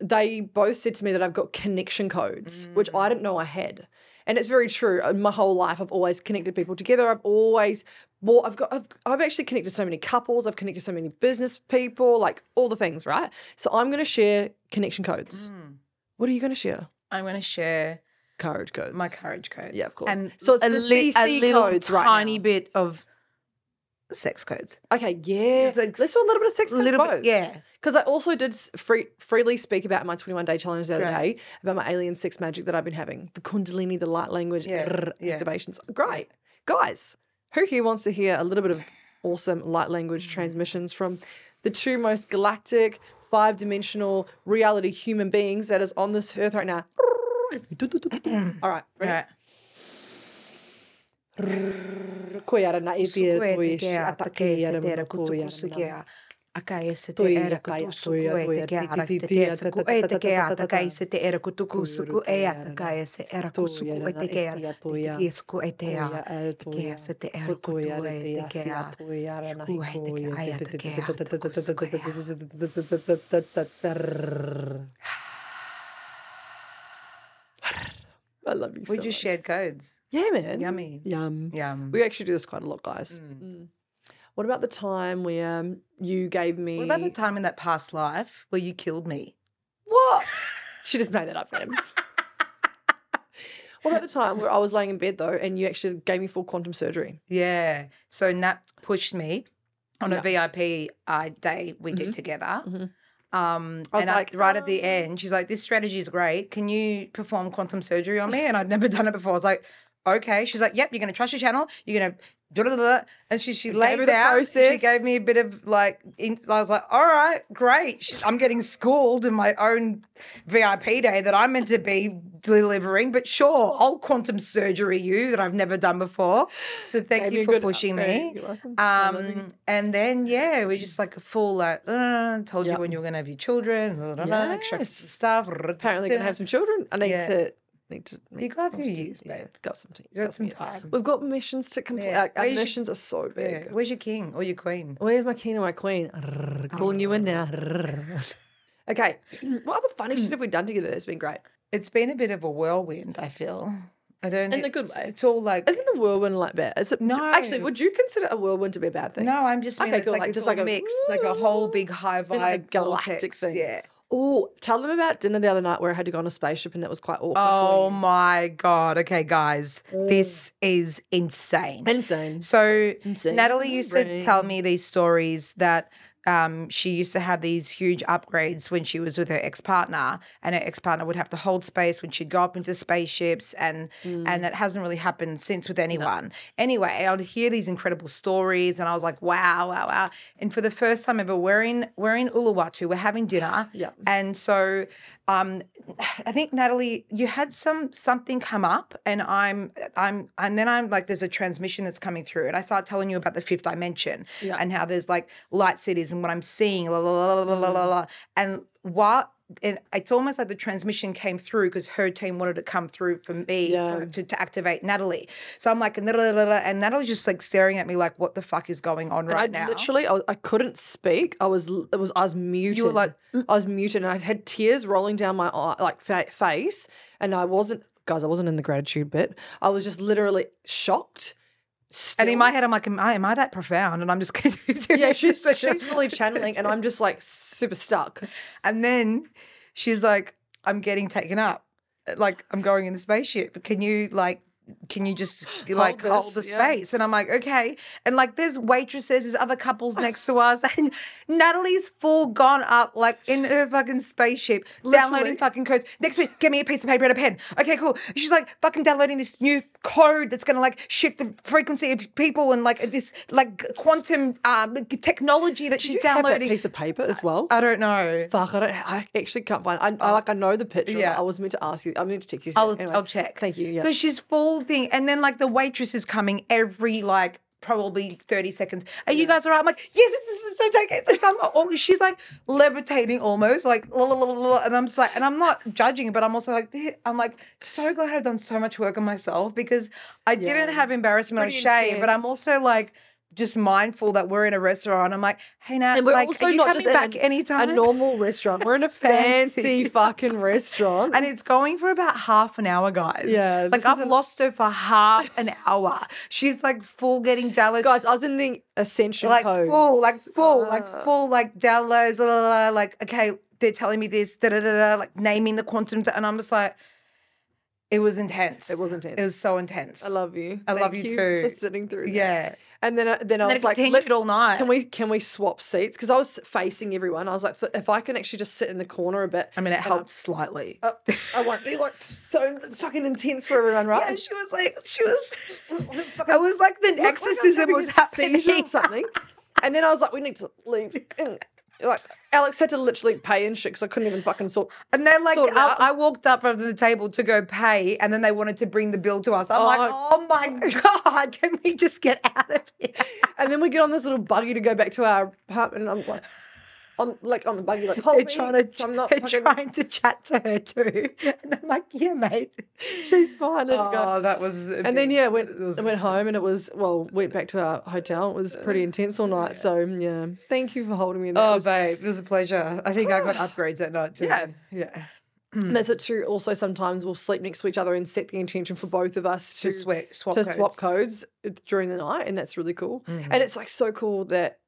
they both said to me that I've got connection codes, which I didn't know I had. And it's very true. In my whole life, I've always connected people together. I've always, well, I've got, I've, I've actually connected so many couples. I've connected so many business people, like all the things, right? So I'm going to share connection codes. Hmm. What are you going to share? I'm going to share Courage codes. my courage codes. Yeah, of course. And So it's a, li- a little codes right tiny now. bit of sex codes. Okay, yeah. Like Let's do a little bit of sex a codes little both. bit, yeah. Because I also did free, freely speak about my 21 day challenge the other Great. day about my alien sex magic that I've been having, the Kundalini, the light language Yeah, rrr, yeah. activations. Great. Guys, who here wants to hear a little bit of awesome light language mm. transmissions from the two most galactic, five dimensional reality human beings that is on this earth right now? All right, ready? Right. Koyara na e pia Sukuete tuish, ke a ata take kia se ra te mana ra kutu koyara kusu na ke a. Akai se te Tuia era kai a kutu tuia, suku e tuia, te ke ti, ara ti, te ti, te ta, se ku ta, e ta, te ta, ke a ta, ta, takai ta. se te era kutu kusuku e a takai se era kusuku e te ke a te te ke suku e te a te ke a se te era kutu e te ke a suku e te ke ai a te ke a te kusuku e a. I love you so We just much. shared codes. Yeah, man. Yummy. Yum. Yum. We actually do this quite a lot, guys. Mm. What about the time where um, you gave me? What about the time in that past life where you killed me? What? she just made that up for him. what about the time where I was laying in bed though, and you actually gave me full quantum surgery? Yeah. So Nat pushed me on a VIP uh, day we did together. Mhm. Um, I was and like, I, right at the "Um." end, she's like, "This strategy is great. Can you perform quantum surgery on me?" And I'd never done it before. I was like, "Okay." She's like, "Yep, you're going to trust your channel. You're going to." Blah, blah, blah. And she she laid her it the out. She gave me a bit of like. In, I was like, "All right, great." She's, I'm getting schooled in my own VIP day that I'm meant to be delivering, but sure, I'll quantum surgery you that I've never done before. So thank you for pushing me. You're welcome. I love you. Um, and then yeah, we just like a full like uh, told Yep. you when you were gonna have your children, Yes. some stuff. Apparently, gonna have some children. I need Yeah. to. Need to. You got a few years, Yeah, babe. got some. T- You got some some years. time. We've got missions to complete. Yeah. Our, our your- missions are so big. Yeah. Where's your king or your queen? Where's my king and my queen? Oh, calling you in now. okay. What other funny shit have we done together that's been great? It's been a bit of a whirlwind. I feel. I don't. In a good it's- way. It's all like. Isn't a whirlwind like bad? Is it, No. Actually, would you consider a whirlwind to be a bad thing? no, I'm just. Okay, it's cool, like, like, it's just like a- mix, It's like a whole big high been like vibe galactic vortex. thing. Yeah. Oh, tell them about dinner the other night where I had to go on a spaceship and that was quite awkward. Oh my god. Okay, guys, this is insane. insane. So Insane Natalie used to tell me these stories that um, she used to have these huge upgrades when she was with her ex partner, and her ex partner would have to hold space when she'd go up into spaceships, and and that hasn't really happened since with anyone. Anyway, I would hear these incredible stories, and I was like, wow, wow, wow. And for the first time ever, we're in we're in Uluwatu, we're having dinner, Yeah. and so um, I think Natalie, you had some something come up, and I'm I'm and then I'm like, there's a transmission that's coming through, and I start telling you about the fifth dimension Yeah. and how there's like light cities and what I'm seeing, la la la la la la la, la. and what. And it's almost like the transmission came through because her team wanted to come through for me Yeah. for- to, to activate Natalie. So I'm like, and Natalie's just like staring at me like, what the fuck is going on right I now? literally, I, was- I couldn't speak. I was, it was, I was muted. You were like, I was muted, and I had tears rolling down my eye, like fa- face, and I wasn't, guys, I wasn't in the gratitude bit. I was just literally shocked. And in my head, I'm like, am I, am I that profound? And I'm just yeah, she's she's fully channeling, and I'm just like super stuck. And then she's like, I'm getting taken up. Like, I'm going in the spaceship. But can you, like, can you just like hold, this, the yeah. space? And I'm like, okay. And like, there's waitresses, there's other couples next to us, and Natalie's full gone up like in her fucking spaceship, downloading fucking codes. Next thing, give me a piece of paper and a pen. Okay, cool. She's like fucking downloading this new code that's gonna like shift the frequency of people and like this like quantum um, technology that Do she's you have that downloading. piece of paper as well? I don't know. Fuck, I don't. I actually can't find. I, I like. I know the picture. Yeah. I was meant to ask you. I meant to text you. I'll, Anyway, I'll check. Thank you. Yeah. So she's full thing, and then like the waitress is coming every like probably 30 seconds. Are you guys all right? I'm like, yes, it's, it's, it's. It's, it's, all, she's like levitating almost, like, la, la, la, la, and I'm just like, and I'm not judging, but I'm also like, I'm like, so glad I've done so much work on myself because I didn't have embarrassment or shame, but I'm also like, just mindful that we're in a restaurant. I'm like, hey, Nat, and we're like, also you not just back a, anytime? a normal restaurant. We're in a Fancy. fancy, fucking restaurant. and it's going for about half an hour, guys. Yeah, Like I've isn't- lost her for half an hour. She's like full getting downloads. Guys, I was in the essential like codes. full, like full, Uh, like full, like downloads, la, la, la, like, okay, they're telling me this, da da da da, like naming the quantum, and I'm just like, it was intense. It was intense. It was so intense. I love you. I love Thank you too. For sitting through. that. Yeah. And then, I- then I was like, let's, all night. Can we can we swap seats? Because I was facing everyone. I was like, if I can actually just sit in the corner a bit. I mean, it helped slightly. I, I won't be like so fucking intense for everyone, right? Yeah, she was like, she was, I was like, the exorcism was happening. or something. And then I was like, we need to leave. Like Alex had to literally pay and shit because I couldn't even fucking sort. And then, like, Sort I. I walked up from the table to go pay, and then they wanted to bring the bill to us. I'm like, Oh. oh my God, can we just get out of here? And then we get on this little buggy to go back to our apartment, and I'm like, I'm like on the buggy, like, They're hold me. trying to, So I'm not they're fucking, trying to chat to her too. And I'm like, yeah, mate. she's fine. Let it go. Oh, that was. And then yeah, went I went home and it was well went back to our hotel. It was uh, pretty intense all night. So mm, yeah, thank you for holding me. that. Oh, was- babe, it was a pleasure. I think I got upgrades that night too. Yeah. Yeah. and that's what's true. Also, sometimes we'll sleep next to each other and set the intention for both of us to To sweat, swap to codes. swap codes uh, during the night, and that's really cool. Mm-hmm. And it's like so cool that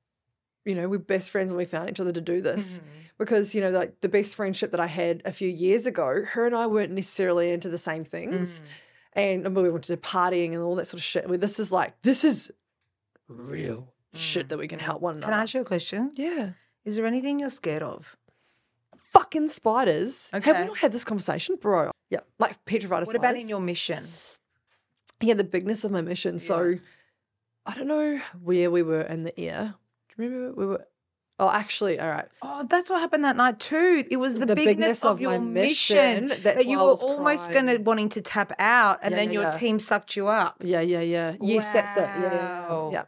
you know we're best friends and we found each other to do this Mm-hmm. because you know like the best friendship that I had a few years ago, her and I weren't necessarily into the same things, Mm. and I mean, we went to partying and all that sort of shit. Where this is like this is real shit that we can help one another. Mm. Can I ask you a question? Yeah. Is there anything you're scared of? Fucking spiders. Have Okay. we not had this conversation, bro? Yeah, like petrified What spiders. about in your mission? yeah, the bigness of my mission. So I don't know where we were in the air. Remember we were? Oh, actually, all right. Oh, that's what happened that night too. It was the, The bigness, bigness of, of your mission, mission, that you were almost gonna wanting to tap out, and Yeah, then yeah, your yeah. team sucked you up. Yeah, yeah, yeah. Yes, that's it. Yeah, yeah.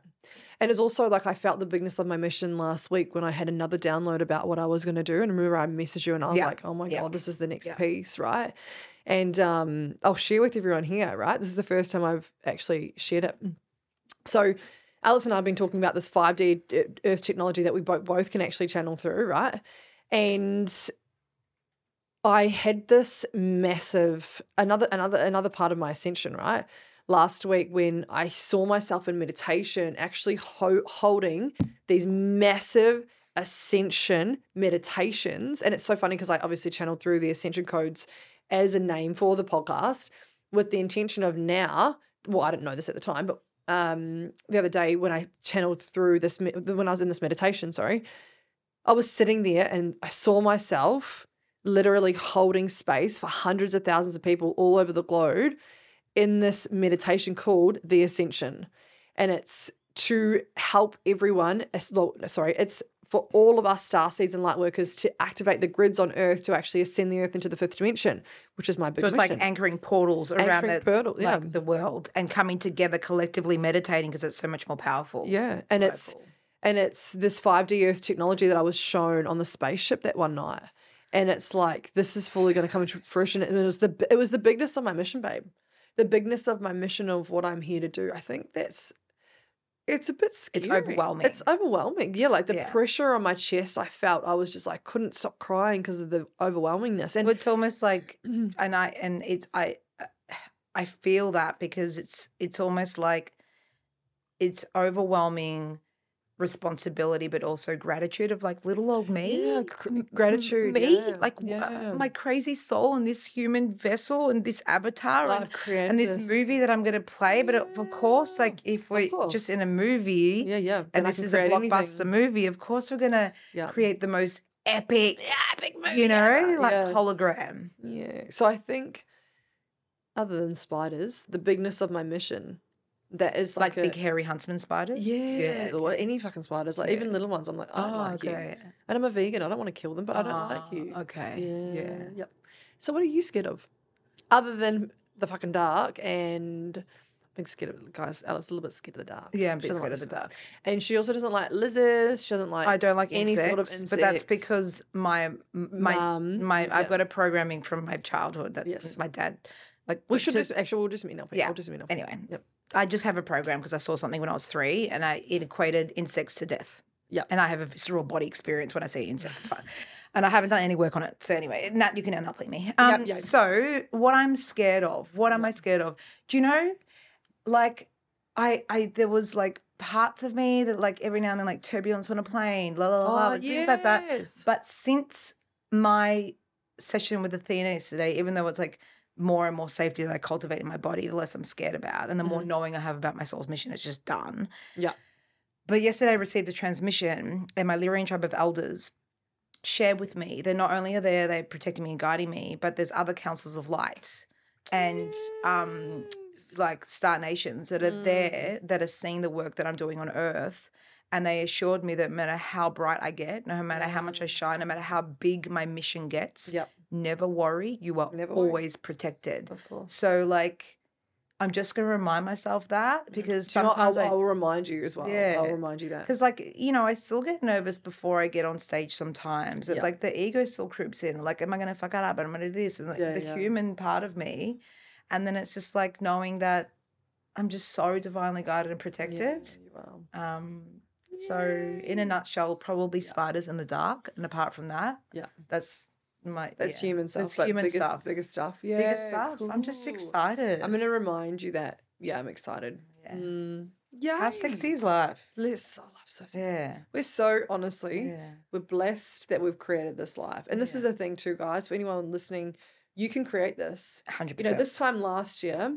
And it's also like I felt the bigness of my mission last week when I had another download about what I was going to do. And remember, I messaged you and I was like, oh my. God, this is the next piece, right? And um, I'll share with everyone here, right? This is the first time I've actually shared it. So, Alex and I have been talking about this 5D uh, Earth technology that we both, both can actually channel through, right? And I had this massive another another another part of my ascension, right? Last week when I saw myself in meditation actually ho- holding these massive ascension meditations and it's so funny because I obviously channeled through the ascension codes as a name for the podcast with the intention of now, well I didn't know this at the time, but um the other day when I channeled through this when I was in this meditation, sorry, I was sitting there and I saw myself literally holding space for hundreds of thousands of people all over the globe in this meditation called the Ascension. And it's to help everyone, well, sorry, it's for all of us star seeds and light workers to activate the grids on Earth to actually ascend the Earth into the fifth dimension, which is my big So it's mission. like anchoring portals around Anchoring the, portal, yeah. like the world and coming together collectively meditating because it's so much more powerful. Yeah, and So it's cool. and it's this 5D Earth technology that I was shown on the spaceship that one night. And it's like this is fully going to come into fruition. And it was the it was the bigness of my mission, babe. The bigness of my mission of what I'm here to do. I think that's it's a bit scary. It's overwhelming. It's overwhelming. Yeah, like the Yeah. pressure on my chest. I felt I was just like couldn't stop crying because of the overwhelmingness. And It's almost like, mm. and I and it's I, I feel that because it's it's almost like it's overwhelming responsibility, but also gratitude of like little old me. Yeah, gr- gratitude. Me, yeah, like yeah. uh, my crazy soul and this human vessel and this avatar and, and this, movie that I'm going to play. But of course, like if we're just in a movie yeah, yeah. and I this is a blockbuster anything. movie, of course we're going to Yeah. create the most epic, epic you know, like Yeah. hologram. Yeah. So I think, other than spiders, the bigness of my mission, that is Like, like, big hairy huntsman spiders. yeah, or any fucking spiders, like even little ones. I'm like, I don't Oh, like you, okay. and I'm a vegan. I don't want to kill them, but I don't like Ah, you. Okay. Yeah. Yeah. Yep. So what are you scared of, other than the fucking dark and? I'm big scared of guys. Alex is a little bit scared of the dark. Yeah, I'm a bit scared like of the dark. And she also doesn't like lizards. She doesn't like. I don't like any insects, sort of insects. but that's because my my Mum, my yeah. I've got a programming from my childhood that Yes. my dad like We should to- just actually we'll just meet up. Yeah. We'll just meet up. anyway. Yep. I just have a program because I saw something when I was three, and I it equated insects to death. Yep. and I have a visceral body experience when I see insects. It's and I haven't done any work on it. So anyway, Nat, you can help me. Um, yep. So what I'm scared of? What am I scared of? Do you know? Like, I I there was like parts of me that like every now and then like turbulence on a plane, la la la, la, like, things like that. Oh. But since my session with Athena yesterday, even though it's like more and more safety that I cultivate in my body, the less I'm scared about, and the more mm-hmm. knowing I have about my soul's mission, it's just done. Yeah. But yesterday I received a transmission, and my Lyrian tribe of elders shared with me that not only are they they protecting me and guiding me, but there's other councils of light and um like star nations that are there mm. that are seeing the work that I'm doing on earth. And they assured me that no matter how bright I get, no matter how much mm-hmm. I shine, no matter how big my mission gets, Yep. Never worry, you are Never worry. always protected. Of course. So like I'm just gonna remind myself that because Do you know sometimes I'll, I, I'll remind you as well. Yeah. I'll remind you that. because, like, you know, I still get nervous before I get on stage sometimes. Yeah. Like, the ego still creeps in. Like, am I going to fuck it up? And I'm going to do this. And like, Yeah, the yeah. human part of me. And then it's just like knowing that I'm just so divinely guided and protected. Um, so, in a nutshell, probably spiders in the dark. And apart from that, Yeah. that's my. That's yeah, human stuff. That's human biggest, stuff. Biggest stuff. Yeah. Biggest stuff. I'm just excited. I'm going to remind you that. Yeah, I'm excited. Yeah. Mm, yeah. How sexy is life? Let's, I love so sexy. Yeah. We're so, honestly, Yeah. we're blessed that we've created this life. And this is Yeah. the thing, too, guys. For anyone listening, you can create this. 100%. You know, this time last year,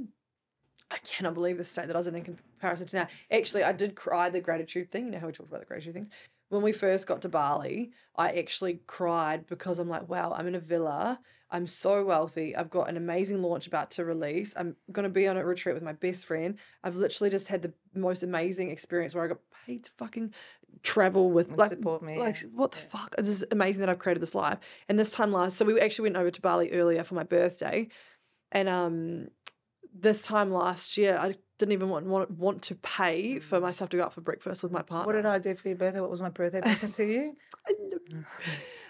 I cannot believe the state that I was in in comparison to now. Actually, I did cry the gratitude thing. You know how we talked about the gratitude thing? When we first got to Bali, I actually cried because I'm like, wow, I'm in a villa. I'm so wealthy. I've got an amazing launch about to release. I'm going to be on a retreat with my best friend. I've literally just had the most amazing experience where I got paid to fucking travel with And like support me, Like what the fuck? This is amazing that I've created this life. And this time last, so we actually went over to Bali earlier for my birthday, and um, this time last year I didn't even want want, want to pay for myself to go out for breakfast with my partner. What did I do for your birthday? What was my birthday present to you?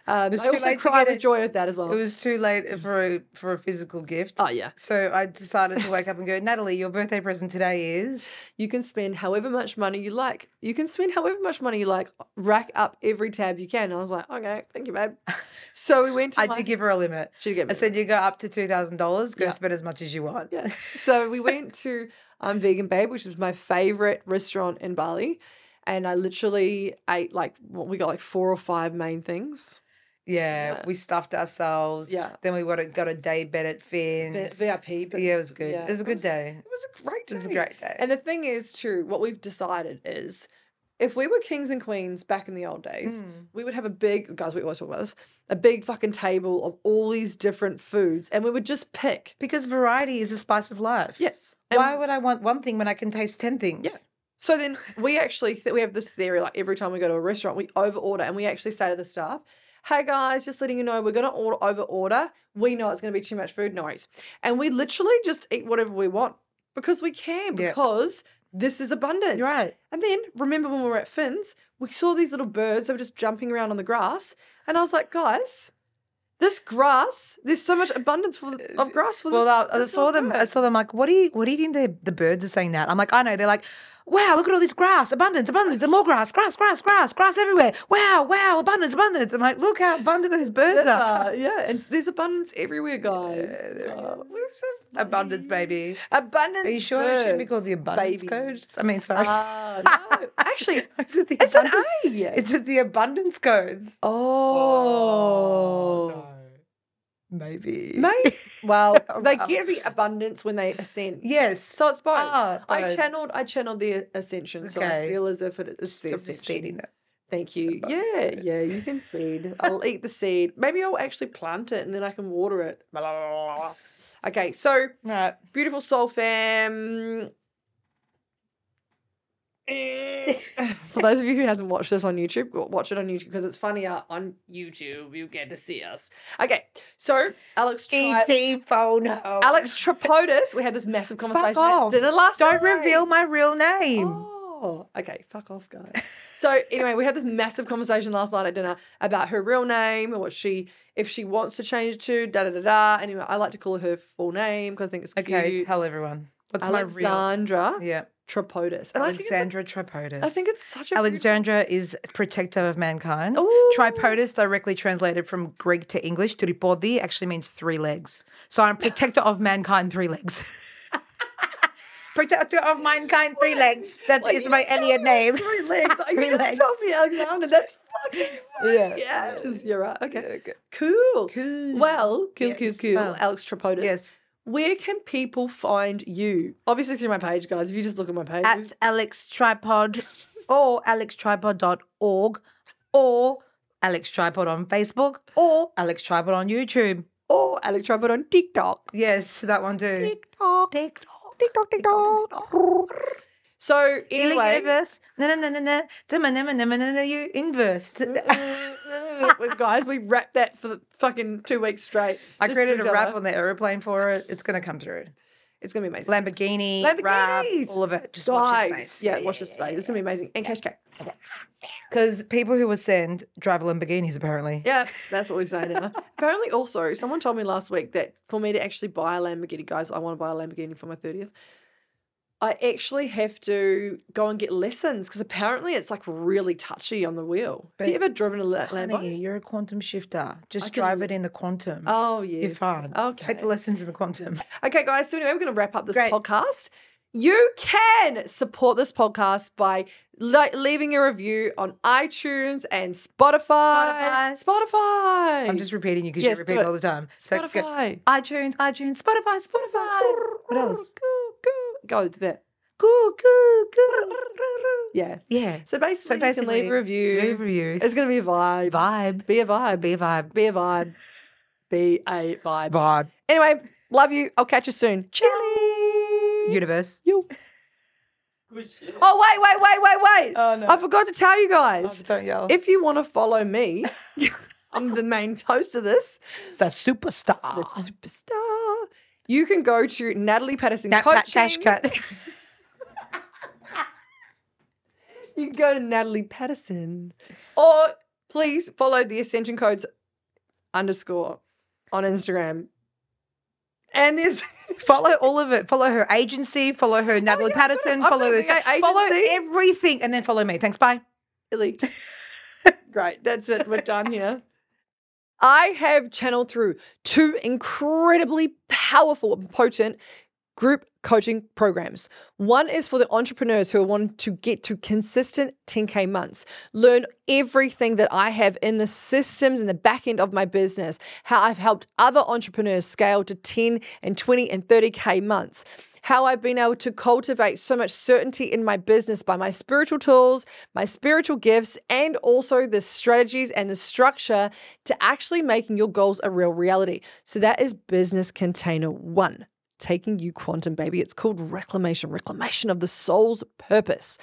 Um, was I too also cried with joy at that as well. It was too late for a for a physical gift. oh yeah, So I decided to wake up and go, Natalie, your birthday present today is. you can spend however much money you like. You can spend however much money you like. Rack up every tab you can. I was like, okay, thank you, babe. So we went to. I my- did give her a limit. She gave me I said you go up to two thousand dollars. Go Yeah. spend as much as you want. Yeah. So we went to um, Vegan Babe, which is my favorite restaurant in Bali. And I literally ate like, what, we got like four or five main things. Yeah, Yeah. we stuffed ourselves. Yeah. Then we got a, got a day bed at Finn's. VIP. But yeah, it was good. it was a good was- day. It was a great day. It was a great day. And the thing is, too, what we've decided is if we were kings and queens back in the old days, Mm. we would have a big, guys, we always talk about this, a big fucking table of all these different foods and we would just pick. because variety is a spice of life. Yes. And Why would I want one thing when I can taste ten things? Yeah. So then we actually th- we have this theory like every time we go to a restaurant we over order and we actually say to the staff, "Hey guys, just letting you know we're going to order over order. We know it's going to be too much food, no worries." And we literally just eat whatever we want because we can because this is abundance. You're right. And then remember when we were at Finn's, we saw these little birds that were just jumping around on the grass, and I was like, "Guys, this grass, there's so much abundance for the, of grass for Well, this." I, I this saw them. I saw them like, what do you, what do you think the the birds are saying that? I'm like, I know. They're like, wow, look at all this grass, abundance, abundance, and more grass, grass, grass, grass, grass everywhere. Wow, wow, abundance, abundance. I'm like, look how abundant those birds are. Uh, yeah, and there's abundance everywhere, guys. Oh, we're so Abundance, baby. abundance. Are you sure it should be birds, called the abundance baby. code? I mean, sorry. Ah, no. Actually, is it the it's an A. Is it the abundance codes? Oh. Maybe. Mate, well, they get the abundance when they ascend. Yes. So it's both. Ah, I both. channeled, I channeled the ascension, so I Okay. feel as if it is the ascension. seeding that. Thank you. both Yeah, yeah, you can seed. I'll eat the seed. Maybe I'll actually plant it and then I can water it. Okay, so Right. beautiful soul fam. Eh. For those of you who hasn't watched this on YouTube, watch it on YouTube because it's funnier on YouTube. You get to see us. Okay, so Alex tried. E.T. phone home. Alex Tripodis. We had this massive conversation off. at dinner last Don't night. reveal my real name. Oh, okay. Fuck off, guys. so anyway, we had this massive conversation last night at dinner about her real name and what she, if she wants to change it to da da da da. Anyway, I like to call her her full name because I think it's Okay, cute. tell everyone. What's my real? Alexandra Yeah. Tripodis, and I think Alexandra Tripodis. I think it's such a Alexandra is protector of mankind. Ooh. Tripodis, directly translated from Greek to English, tripodi actually means three legs. So I'm protector of mankind, three legs. protector of mankind, three legs. That is my Elliot name. Three legs. Are Three you legs. Chelsea Alexander? That's fucking funny. Yeah. Yes, you're right. Okay. Cool. Cool. Well, cool, Yes, cool, cool. well. Alex Tripodis. Yes. Where can people find you? Obviously through my page, guys. If you just look at my page. At Alex Tripod or alextripod.org or Alex Tripod on Facebook or Alex Tripod on YouTube. or Alex Tripod on TikTok. Yes, that one too. TikTok. TikTok, TikTok, TikTok. So Anyway, anyway, universe. No, no, no, no, no. No, no, no, no, no, you inverse. guys, we wrapped that for the fucking two weeks straight. I Just created a each rap other. on the aeroplane for it. It's going to come through. It's gonna be amazing. Lamborghini, rap, Lamborghinis. all of it. Just watch the space. yeah, watch the space. It's gonna be amazing. And Cash Cat. Because people who ascend drive Lamborghinis, apparently. Yeah, that's what we say now. Apparently, also, someone told me last week that for me to actually buy a Lamborghini, guys, I want to buy a Lamborghini for my 30th. I actually have to go and get lessons because apparently it's like really touchy on the wheel. Have you ever driven a La- Lambo? Honey, you're a quantum shifter. Just can drive it in the quantum. Oh, yes. You're fine. Okay. Take the lessons in the quantum. Okay, guys. So anyway, we're going to wrap up this Great. podcast. You can support this podcast by li- leaving a review on iTunes and Spotify. Spotify. Spotify. I'm just repeating you because Yes, you repeat all the time. So Spotify. iTunes, iTunes, Spotify, Spotify. What else? Go, go, go to that. Go, go, go. Yeah. Yeah. So basically, So you can basically, leave a review. Leave a review. It's going to be a vibe. Vibe. Be a vibe. Be a vibe. Be a vibe. Be a vibe. Vibe. Anyway, love you. I'll catch you soon. Chili. Universe. You. Oh, wait, wait, wait, wait, wait. Oh, no. I forgot to tell you guys. Oh, don't yell. If you want to follow me, I'm the main host of this, the superstar. the superstar. You can go to Natalie Paterson Nat Coaching. Cut. You can go to Natalie Paterson. Or please follow the Ascension Codes underscore on Instagram. And there's follow all of it. Follow her agency. Follow her oh, Natalie Oh, yeah, Paterson. I'm Follow this. Follow everything, and then follow me. Thanks. Bye. Great. That's it. We're done here. I have channeled through two incredibly powerful potent group coaching programs. One is for the entrepreneurs who want to get to consistent 10K months, learn everything that I have in the systems and the back end of my business, how I've helped other entrepreneurs scale to 10 and 20 and 30K months how I've been able to cultivate so much certainty in my business by my spiritual tools, my spiritual gifts, and also the strategies and the structure to actually making your goals a real reality. So that is Business Container One, taking you quantum, baby. It's called Reclamation, reclamation of the soul's purpose.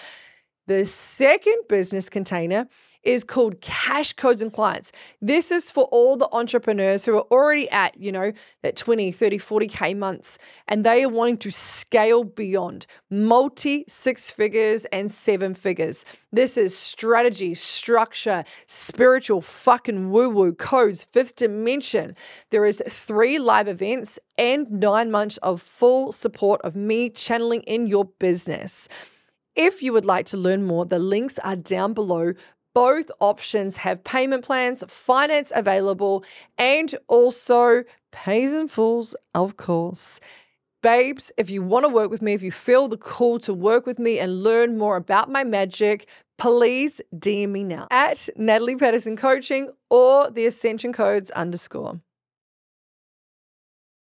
The second business container is called cash codes and clients. This is for all the entrepreneurs who are already at, you know, that 20, 30, 40K months and they are wanting to scale beyond multi six figures and seven figures. This is strategy, structure, spiritual fucking woo woo codes, fifth dimension. There is three live events and nine months of full support of me channeling in your business. If you would like to learn more, the links are down below. Both options have payment plans, finance available, and also pays in fulls, of course. Babes, if you want to work with me, if you feel the call to work with me and learn more about my magic, please DM me now at Natalie Paterson Coaching or the Ascension Codes underscore.